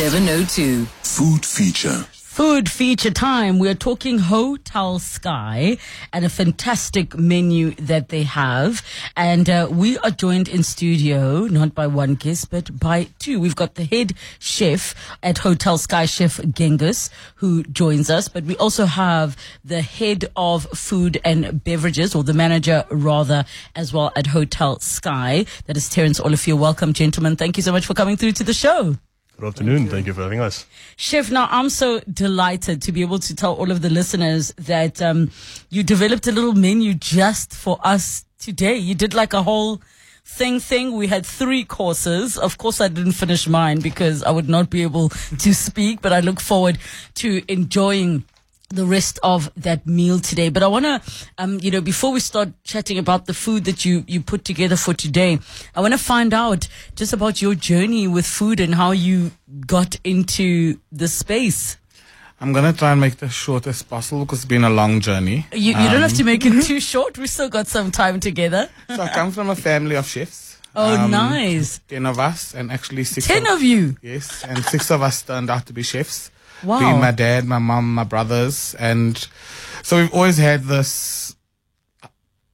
702. Food feature. Food feature time. We're talking Hotel Sky and a fantastic menu that they have. And uh, we are joined in studio, not by one guest, but by two. We've got the head chef at Hotel Sky, Chef Genghis, who joins us. But we also have the head of food and beverages, or the manager rather, as well at Hotel Sky. That is Terence Olivier. Welcome, gentlemen. Thank you so much for coming through to the show. Good afternoon. Thank you for having us. Chef, now I'm so delighted to be able to tell all of the listeners that um, you developed a little menu just for us today. You did like a whole thing thing. We had three courses. Of course, I didn't finish mine because I would not be able to speak, but I look forward to enjoying the rest of that meal today. But I want to, um, you know, before we start chatting about the food that you, you put together for today, I want to find out just about your journey with food and how you got into the space. I'm gonna try and make this short as possible because it's been a long journey. You, you don't have to make it too short. We still got some time together. So I come from a family of chefs. Oh, Um, nice. Ten of us, and actually six. Ten of, of you. yes, and six of us turned out to be chefs. Wow. Being my dad, my mom, my brothers, and so we've always had this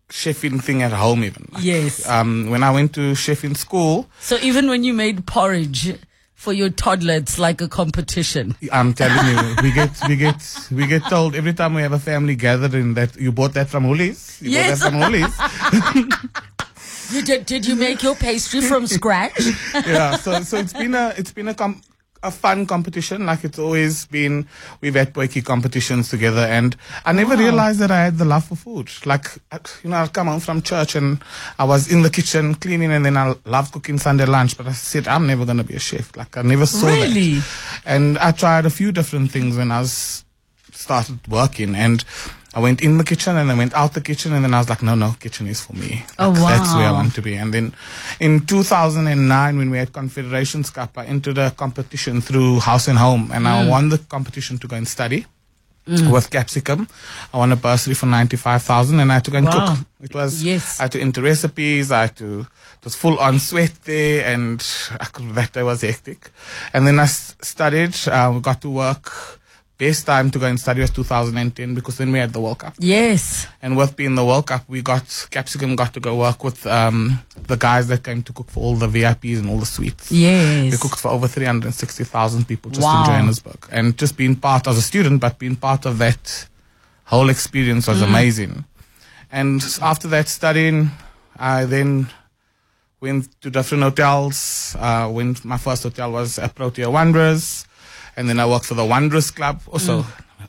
chefing thing at home. Even Like, Yes. Um, when I went to chefing school, So even when you made porridge for your toddler, it's like a competition. I'm telling you, we get we get we get told every time we have a family gathering that you bought that from Woolies. You Yes. bought that from Woolies. You did, did you make your pastry from scratch? yeah, so so it's been a it's been a com- a fun competition. Like it's always been, we've had potjie competitions together, and I never realized that I had the love for food. Like you know, I'd come home from church and I was in the kitchen cleaning, and then I loved cooking Sunday lunch. But I said I'm never gonna be a chef. Like I never saw Really? that. And I tried a few different things when I was started working and. I went in the kitchen and I went out the kitchen and then I was like, no, no, kitchen is for me. Oh, Like, That's where I want to be. And then in 2009, when we had Confederations Cup, I entered a competition through House and Home, and Mm. I won the competition to go and study. With capsicum, I won a bursary for ninety five thousand, and I had to go and Wow. cook. It was Yes. I had to enter recipes. I had to it was full on sweat there, and I could, that day was hectic. And then I s- studied. Uh, we got to work. Best time to go and study was 2010 because then we had the World Cup. yes. And with being the World Cup, we got Capsicum got to go work with um, the guys that came to cook for all the VIPs and all the suites. Yes. They cooked for over 360,000 people just Wow. in Johannesburg. And just being part as a student, but being part of that whole experience Mm. was amazing. And after that studying, I then went to different hotels. Uh, went, my first hotel was at Protea Wanderers. And then I worked for the Wanderers Club. Also, Mm.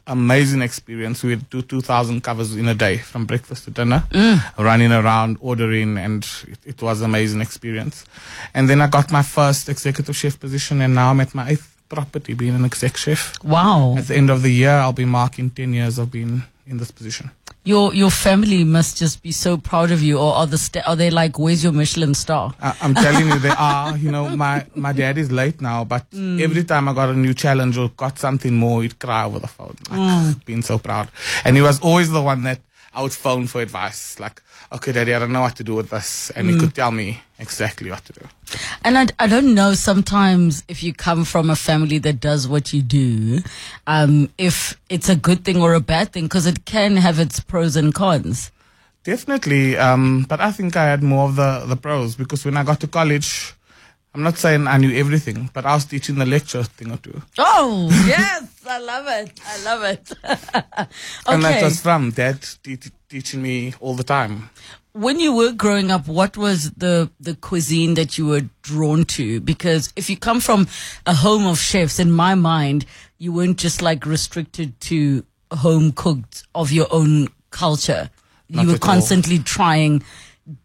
amazing experience. We do 2,000 covers in a day from breakfast to dinner, Mm. running around, ordering, and it, it was amazing experience. And then I got my first executive chef position, and now I'm at my eighth property being an exec chef. Wow. At the end of the year, I'll be marking 10 years of being in this position. Your your family must just be so proud of you, or are the sta- are they like, "Where's your Michelin star"? I, I'm telling you, they are. You know, my my dad is late now, but mm. every time I got a new challenge or got something more, he'd cry over the phone, like mm. being so proud. And he was always the one that I would phone for advice, like, "Okay, daddy, I don't know what to do with this," and he could tell me exactly what to do. And I, I don't know sometimes if you come from a family that does what you do, um, if it's a good thing or a bad thing, because it can have its pros and cons. Definitely, um, but I think I had more of the the pros because when I got to college. I'm not saying I knew everything, but I was teaching the lecture thing or two. Oh, yes, I love it. I love it. And that was from dad te- teaching me all the time. when you were growing up, what was the the cuisine that you were drawn to? Because if you come from a home of chefs, in my mind, you weren't just like restricted to home cooked of your own culture. Not you were at all. constantly trying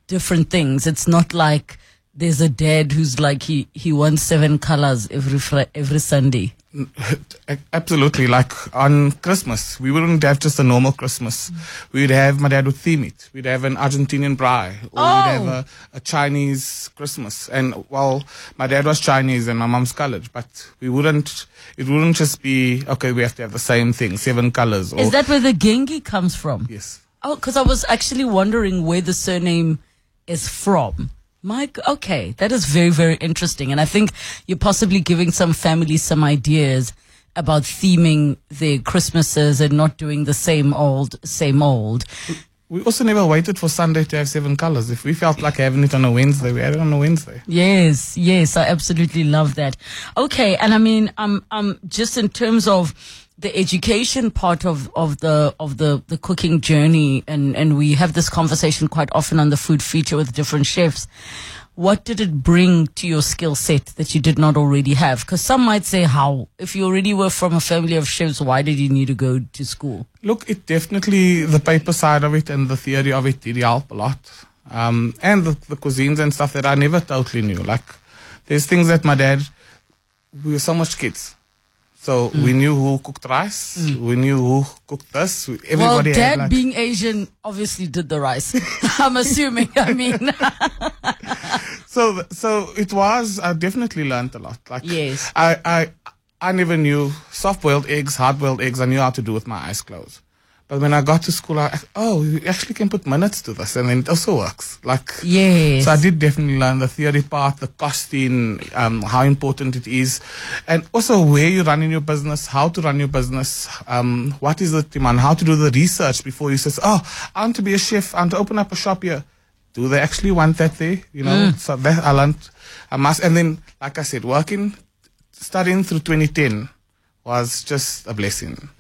different things. It's not like there's a dad who's like he he wants seven colors every fri- every Sunday. Absolutely. Like on Christmas, we wouldn't have just a normal Christmas. We'd have, my dad would theme it. We'd have an Argentinian braai, or Oh. we'd have a, a Chinese Christmas. And well, my dad was Chinese and my mom's colored, but we wouldn't, it wouldn't just be, okay, we have to have the same thing, seven colors. Or, Is that where the gengi comes from? Yes. Oh, because I was actually wondering where the surname is from. Mike, okay, that is very, very interesting. And I think you're possibly giving some families some ideas about theming their Christmases and not doing the same old, same old. We also never waited for Sunday to have seven colors. If we felt like having it on a Wednesday, we had it on a Wednesday. Yes, yes, I absolutely love that. Okay, and I mean, um, um, just in terms of the education part of, of the of the, the cooking journey and, and we have this conversation quite often on the food feature with different chefs. What did it bring to your skill set that you did not already have? Because some might say, how? If you already were from a family of chefs, why did you need to go to school? Look, it definitely, the paper side of it and the theory of it did help a lot. Um, and the, the cuisines and stuff that I never totally knew. Like, there's things that my dad, we were so much kids. So Mm. we knew who cooked rice. We knew who cooked this. Everybody well, dad like, being Asian obviously did the rice. I'm assuming. I mean, So, so it was. I definitely learned a lot. Like, Yes. I, I, I never knew soft-boiled eggs, hard-boiled eggs. I knew how to do with my eyes closed. But when I got to school, I oh, you actually can put minutes to this, and then it also works. Like, yes. so I did definitely learn the theory part, the costing, um, how important it is, and also where you run in your business, how to run your business, um, what is the demand, how to do the research before you say, oh, I want to be a chef, I want to open up a shop here. Do they actually want that there? You know, so that I learned, I must, and then, like I said, working, studying through 2010 was just a blessing.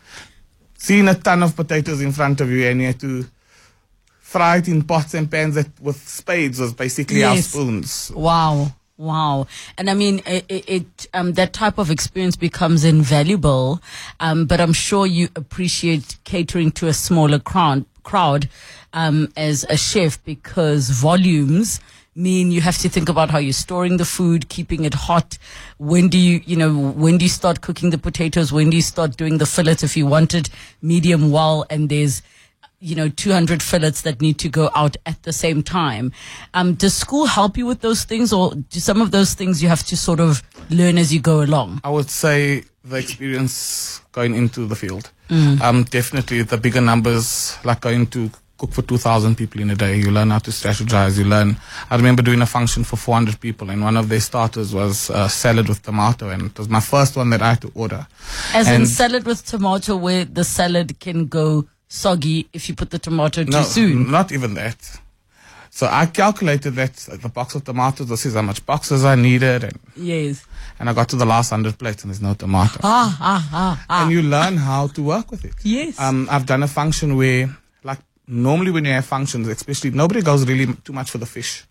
Seeing a ton of potatoes in front of you and you had to fry it in pots and pans that with spades was basically our spoons. Wow. Wow. And I mean, it, it um, that type of experience becomes invaluable. Um, but I'm sure you appreciate catering to a smaller crowd, crowd, um, as a chef because volumes mean you have to think about how you're storing the food, keeping it hot. When do you, you know, when do you start cooking the potatoes? When do you start doing the fillets if you want it medium well and there's, you know, 200 fillets that need to go out at the same time. Um, does school help you with those things or do some of those things you have to sort of learn as you go along? I would say the experience going into the field. Um, definitely the bigger numbers, like going to cook for 2,000 people in a day. You learn how to strategize. You learn. I remember doing a function for 400 people, and one of their starters was uh, salad with tomato, and it was my first one that I had to order. As in salad with tomato where the salad can go soggy if you put the tomato too no, soon. Not even that. So I calculated that the box of tomatoes, this is how much boxes I needed, and, Yes. and I got to the last 100 plates, and there's no tomato. Ah, ah, ah, ah. and you learn how to work with it. Yes. Um, I've done a function where, normally when you have functions, especially nobody goes really too much for the fish.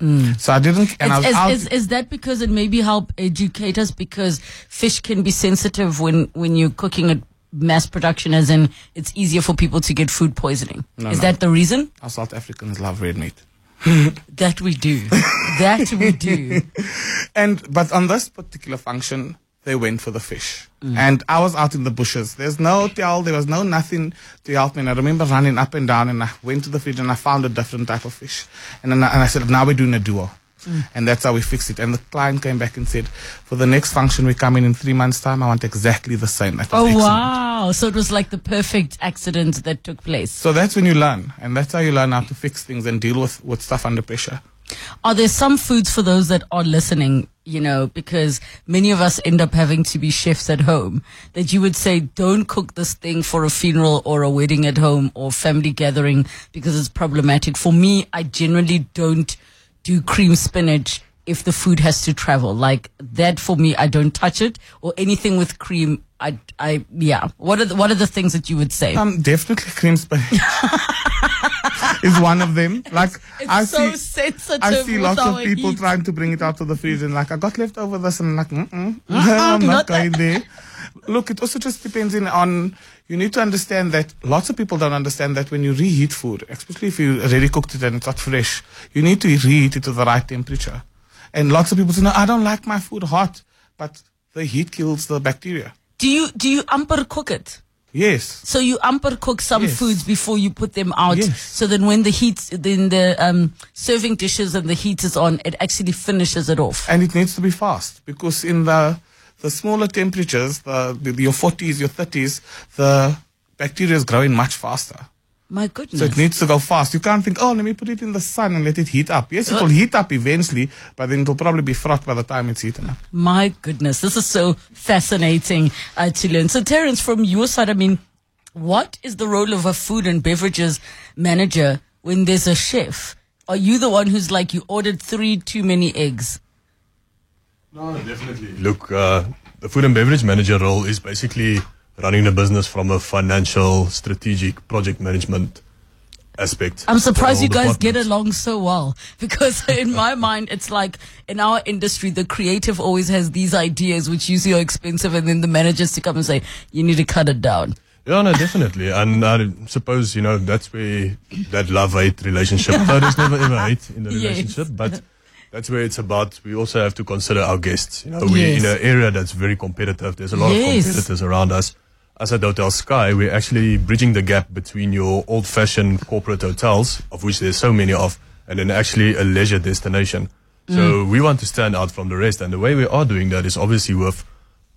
Mm. So I didn't, and I was Is, out. is, is that because it maybe help educate us because fish can be sensitive when, when you're cooking at mass production as in it's easier for people to get food poisoning? No, is no. that the reason? our South Africans love red meat. That we do. that we do. And but on this particular function, they went for the fish. And I was out in the bushes. There's no hotel, there was no nothing to help me. And I remember running up and down and I went to the fridge and I found a different type of fish. And then I, and I said, now we're doing a duo. And that's how we fixed it. And the client came back and said, for the next function we come in in three months' time, I want exactly the same. That Oh excellent. wow! So it was like the perfect accident that took place. So that's when you learn. And that's how you learn how to fix things and deal with, with stuff under pressure. Are there some foods for those that are listening? You know, because many of us end up having to be chefs at home. That you would say, don't cook this thing for a funeral or a wedding at home or family gathering because it's problematic. For me, I generally don't do cream spinach if the food has to travel. Like that for me, I don't touch it or anything with cream. I, I, yeah. What are the, what are the things that you would say? Um, definitely cream spinach is one of them. Like it's I so see, sensitive. I see lots of people heat. trying to bring it out of the freezer and like I got left over this and I'm like mm-mm, uh-uh, I'm not not that. going there. Look, it also just depends in on. You need to understand that lots of people don't understand that when you reheat food, especially if you already cooked it and it's not fresh, you need to reheat it to the right temperature. And lots of people say, no, I don't like my food hot, but the heat kills the bacteria. Do you do you amper cook it? Yes. So you amper cook some Yes. foods before you put them out. Yes. So then when the heat, then the um, serving dishes and the heat is on, it actually finishes it off. and it needs to be fast because in the the smaller temperatures, the, the your 40s, your 30s, the bacteria is growing much faster. My goodness. So it needs to go fast. You can't think, oh, let me put it in the sun and let it heat up. Yes, it will heat up eventually, but then it'll probably be frothed by the time it's heated up. My goodness, this is so fascinating uh, to learn. So, Terence, from your side, I mean, what is the role of a food and beverages manager when there's a chef? Are you the one who's like, you ordered three too many eggs? No, definitely. Look, uh, the food and beverage manager role is basically running the business from a financial, strategic, project management aspect. I'm surprised you guys get along so well because in my mind, it's like in our industry, the creative always has these ideas which usually are expensive, and then the managers to come and say, "You need to cut it down." Yeah, no, definitely. And I suppose, you know, that's where that love hate relationship, though there's never ever hate in the Yes. relationship, but that's where it's about. We also have to consider our guests. You know, we're Yes. in an area that's very competitive. There's a lot Yes. of competitors around us. As at Hotel Sky, we're actually bridging the gap between your old fashioned corporate hotels, of which there's so many of, and then actually a leisure destination. So mm. we want to stand out from the rest. And the way we are doing that is obviously with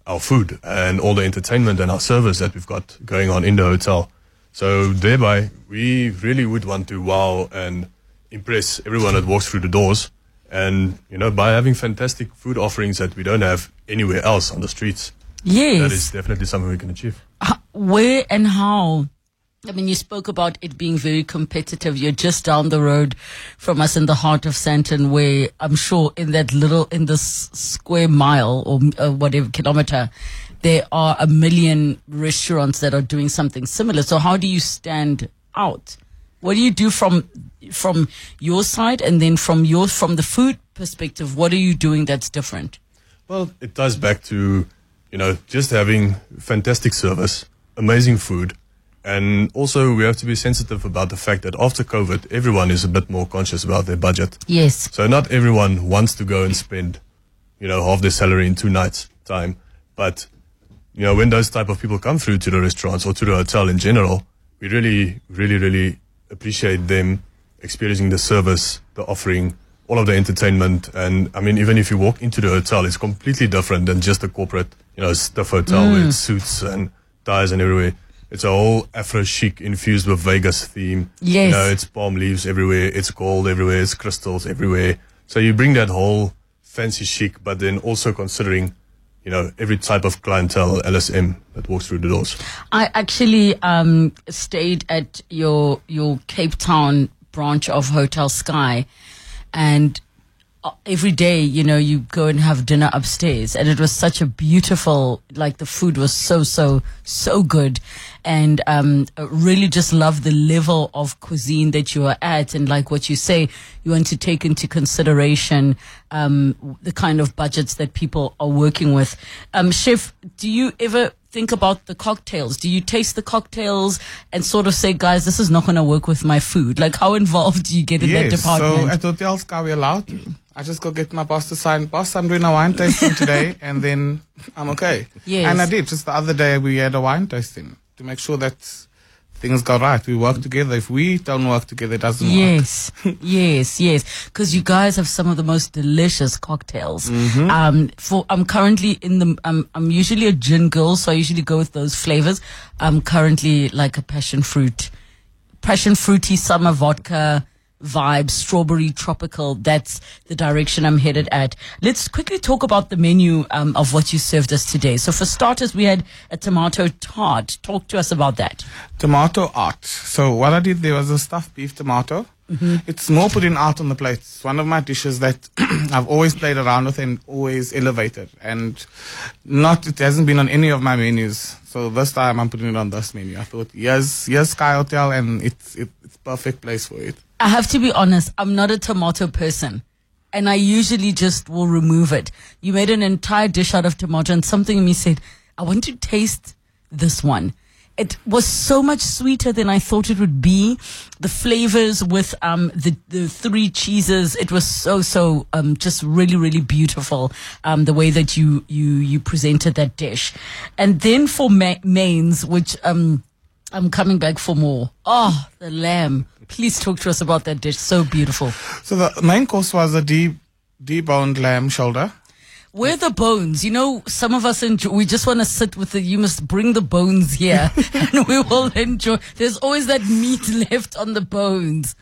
our food and all the entertainment and our service that we've got going on in the hotel. So thereby, we really would want to wow and impress everyone that walks through the doors. And, you know, by having fantastic food offerings that we don't have anywhere else on the streets, Yes. that is definitely something we can achieve. Where and how? I mean, you spoke about it being very competitive. You're just down the road from us in the heart of Sandton, where I'm sure in that little, in this square mile or uh, whatever kilometer, there are a million restaurants that are doing something similar. So how do you stand out? What do you do from, from your side? And then from your, from the food perspective, what are you doing that's different? Well, it ties back to, you know, just having fantastic service, amazing food, and also we have to be sensitive about the fact that after COVID, everyone is a bit more conscious about their budget. Yes. So not everyone wants to go and spend, you know, half their salary in two nights time. But, you know, when those type of people come through to the restaurants or to the hotel in general, we really, really, really appreciate them experiencing the service, the offering, all of the entertainment. And I mean, even if you walk into the hotel, it's completely different than just a corporate, you know, stuff hotel with suits and ties and everywhere. It's a whole Afro chic infused with Vegas theme. Yes. You know, it's palm leaves everywhere. It's gold everywhere. It's crystals everywhere. So you bring that whole fancy chic, but then also considering, you know, every type of clientele, LSM that walks through the doors. I actually um, stayed at your your Cape Town branch of Hotel Sky, and uh, every day, you know, you go and have dinner upstairs, and it was such a beautiful. Like the food was so so so good, and um, really just love the level of cuisine that you are at, and like what you say, you want to take into consideration um, the kind of budgets that people are working with. Um, Chef, do you ever think about the cocktails? Do you taste the cocktails and sort of say, guys, this is not going to work with my food? Like, how involved do you get in that Yes, so department? at Hotel Sky we're allowed to. I just go get my boss to sign, boss, I'm doing a wine tasting today, and then I'm okay. Yes. And I did. Just the other day we had a wine tasting to make sure that things go right. We work together. If we don't work together, it doesn't work. Yes, yes, yes. Because you guys have some of the most delicious cocktails. Mm-hmm. Um, for I'm currently in the. I'm I'm usually a gin girl, so I usually go with those flavors. I'm currently like a passion fruit, passion fruity summer vodka vibe, strawberry tropical. That's the direction I'm headed at. Let's quickly talk about the menu um, of what you served us today. So for starters, we had a tomato tart. Talk to us about that. Tomato art. So what I did there was a stuffed beef tomato. It's more putting art on the plate. It's one of my dishes that I've always played around with and always elevated. And not it hasn't been on any of my menus. So this time I'm putting it on this menu. I thought, yes, yes, Sky Hotel, and it's it, it's perfect place for it. I have to be honest, I'm not a tomato person. And I usually just will remove it. You made an entire dish out of tomato and something in me said, I want to taste this one. It was so much sweeter than I thought it would be. The flavors with um, the the three cheeses, it was so so um, just really really beautiful. Um, the way that you you you presented that dish, and then for ma- mains, which um, I'm coming back for more. Oh, the lamb. Please talk to us about that dish. So beautiful. So the main course was a deep deboned lamb shoulder. Where are the bones? You know, some of us enjoy, we just want to sit with the, you must bring the bones here and we will enjoy. There's always that meat left on the bones.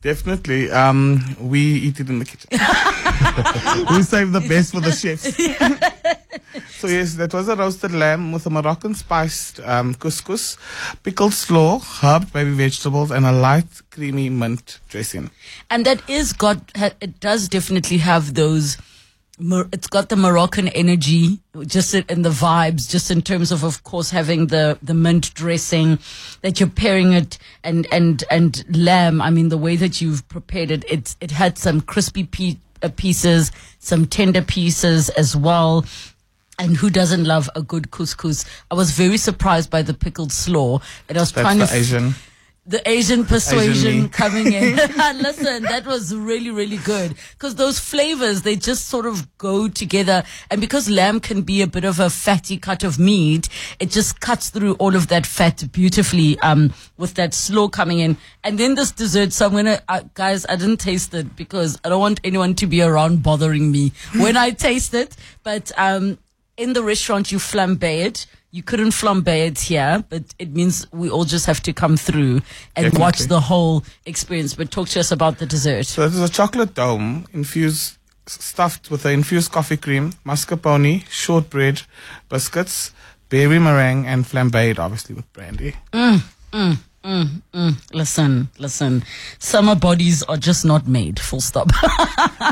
Definitely. Um, we eat it in the kitchen. we save the best for the chefs. so yes, that was a roasted lamb with a Moroccan spiced um, couscous, pickled slaw, herb, baby vegetables, and a light creamy mint dressing. And that is got, it does definitely have those, it's got the Moroccan energy, just in the vibes, just in terms of, of course, having the, the mint dressing that you're pairing it and, and, and lamb. I mean, the way that you've prepared it, it, it had some crispy pe- uh, pieces, some tender pieces as well. And who doesn't love a good couscous? I was very surprised by the pickled slaw, and I was That's trying to f- Asian. The Asian persuasion me. coming in. Listen, that was really, really good because those flavors, they just sort of go together. And because lamb can be a bit of a fatty cut of meat, it just cuts through all of that fat beautifully, um, with that slow coming in. And then this dessert. So I'm going to, uh, guys, I didn't taste it because I don't want anyone to be around bothering me when I taste it. But, um, in the restaurant, you flambe it. You couldn't flambe it here, but it means we all just have to come through and watch the whole experience. But talk to us about the dessert. So it is a chocolate dome infused, stuffed with the infused coffee cream, mascarpone, shortbread, biscuits, berry meringue, and flambéed, obviously with brandy. Mm, mm. Listen, listen. Summer bodies are just not made. Full stop.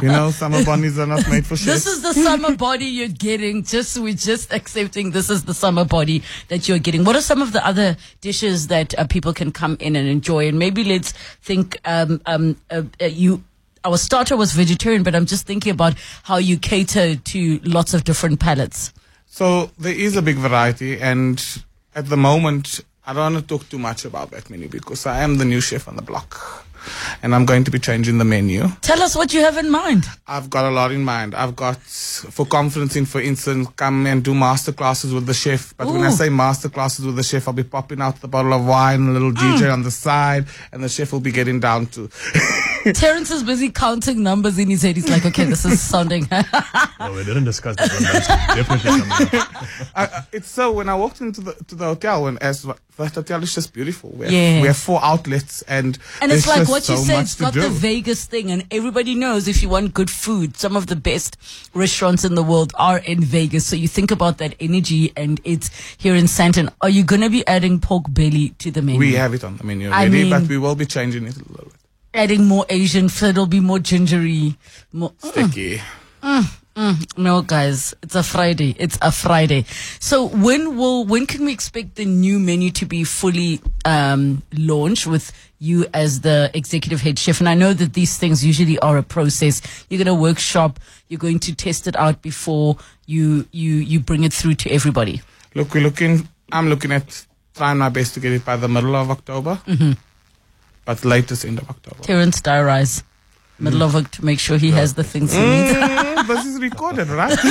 You know, summer bodies are not made for shit. this is the summer body you're getting. Just we're just accepting this is the summer body that you're getting. What are some of the other dishes that uh, people can come in and enjoy? And maybe let's think. Um, um, uh, uh, you. Our starter was vegetarian, but I'm just thinking about how you cater to lots of different palates. So there is a big variety, and at the moment, I don't want to talk too much about that menu because I am the new chef on the block, and I'm going to be changing the menu. Tell us what you have in mind. I've got a lot in mind. I've got for conferencing, for instance, come and do master classes with the chef. But when I say master classes with the chef, I'll be popping out the bottle of wine, a little ah. DJ on the side, and the chef will be getting down to. Terence is busy counting numbers in his head. He's like, okay, this is sounding. No, we didn't discuss that one. Definitely coming. I, I, it's so when I walked into the to the hotel, when as that hotel is just beautiful. We have, Yes. we have four outlets, and And it's like what you so said, much it's to got do. the Vegas thing, and everybody knows if you want good food, some of the best restaurants in the world are in Vegas. So you think about that energy, and it's here in Sandton. Are you going to be adding pork belly to the menu? we have it on the menu I already, but we will be changing it a little bit. Adding more Asian food. It'll be more gingery. More, Sticky. no, guys, it's a Friday. It's a Friday. So when will when can we expect the new menu to be fully um, launched with you as the executive head chef? And I know that these things usually are a process. You're going to workshop. You're going to test it out before you you you bring it through to everybody. Look, we're looking. I'm looking at trying my best to get it by the middle of October, Mm-hmm. But latest end of October. Terence diarize middle of it to make sure he has the things he needs. Mm, this is recorded, right?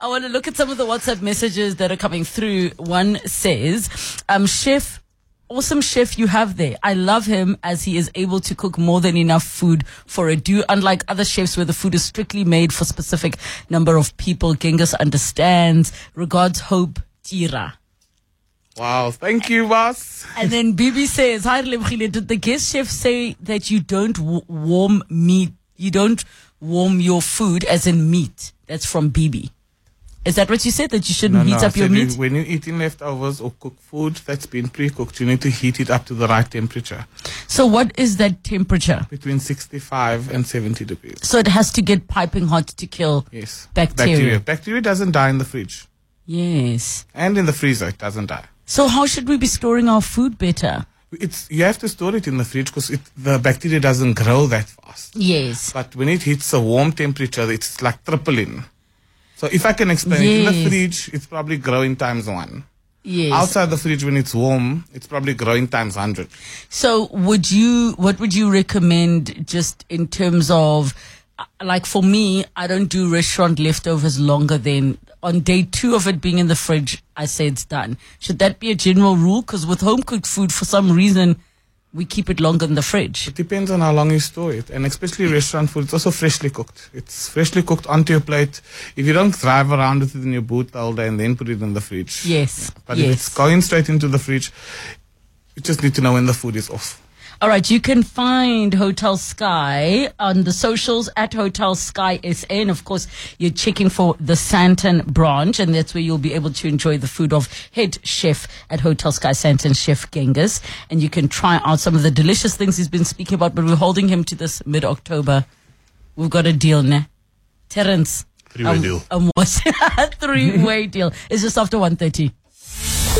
I want to look at some of the WhatsApp messages that are coming through. One says, um, Chef, awesome chef you have there. I love him as he is able to cook more than enough food for a do. Unlike other chefs where the food is strictly made for specific number of people. Genghis understands. Regards, Hope Tira. Wow, thank you, boss. And then Bibi says, Hi, did the guest chef say that you don't w- warm meat, you don't warm your food as in meat? That's from Bibi. Is that what you said? That you shouldn't heat I up your said you- meat? when you're eating leftovers or cook food that's been pre-cooked, you need to heat it up to the right temperature, So what is that temperature? between 65 and 70 degrees. So it has to get piping hot to kill. Yes. Bacteria. Bacteria doesn't die in the fridge. Yes. And in the freezer, it doesn't die. So how should we be storing our food better? It's you have to store it in the fridge because the bacteria doesn't grow that fast. Yes. But when it hits a warm temperature, it's like tripling. So if I can explain it, in the fridge, it's probably growing times one. Yes. Outside the fridge, when it's warm, it's probably growing times hundred. So would you, what would you recommend just in terms of, uh, like for me, I don't do restaurant leftovers longer than on day two of it being in the fridge, I say it's done. Should that be a general rule? Because with home cooked food, for some reason, we keep it longer in the fridge. It depends on how long you store it, and especially restaurant food. It's also freshly cooked. It's freshly cooked onto your plate. If you don't drive around with it in your boot all day and then put it in the fridge, Yes. But if it's going straight into the fridge, you just need to know when the food is off. All right, you can find Hotel Sky on the socials at Hotel Sky SA. And of course, you're checking for the Sandton branch, and that's where you'll be able to enjoy the food of head chef at Hotel Sky Sandton, Chef Genghis. And you can try out some of the delicious things he's been speaking about, but we're holding him to this mid October. We've got a deal, ne? Terence. Three-way um, deal. Um, three way deal. It's just after 1.30.